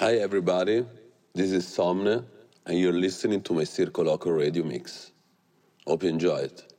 Hi everybody, this is Somne, and you're listening to my Circo Loco radio mix. Hope you enjoy it.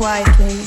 Wait.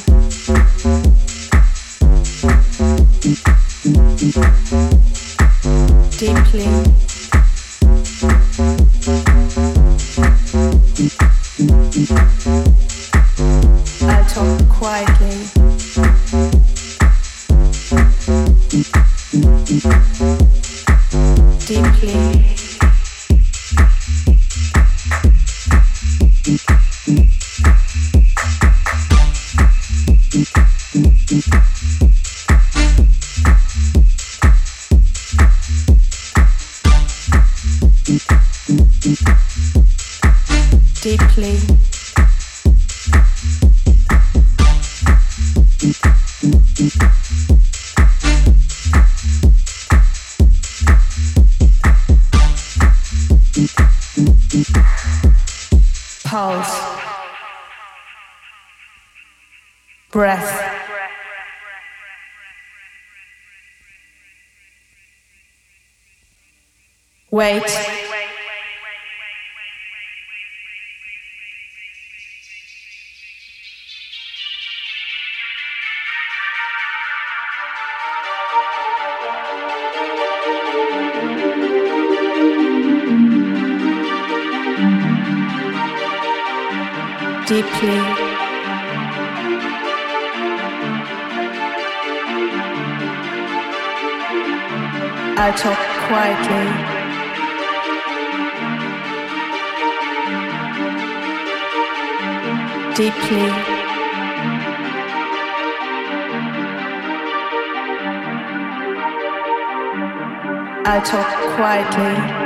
I talk quietly.